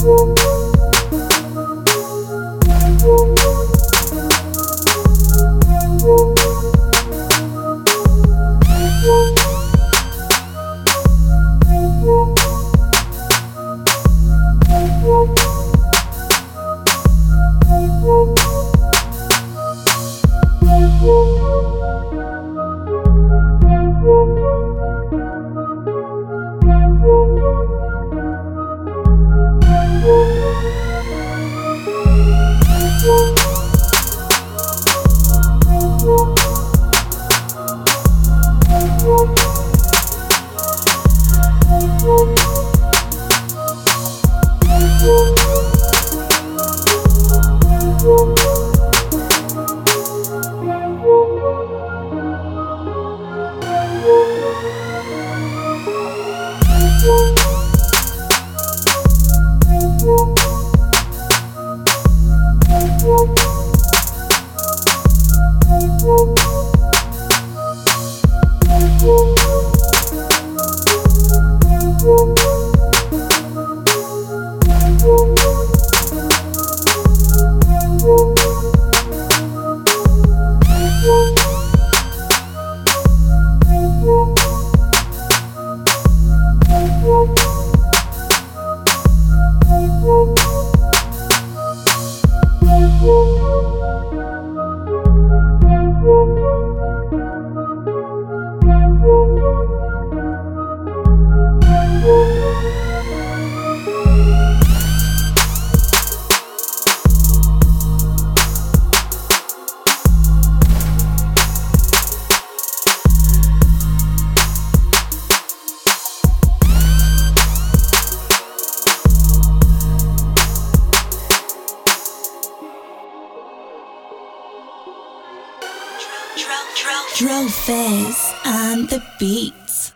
Thank Thank you. Fizz on the beats.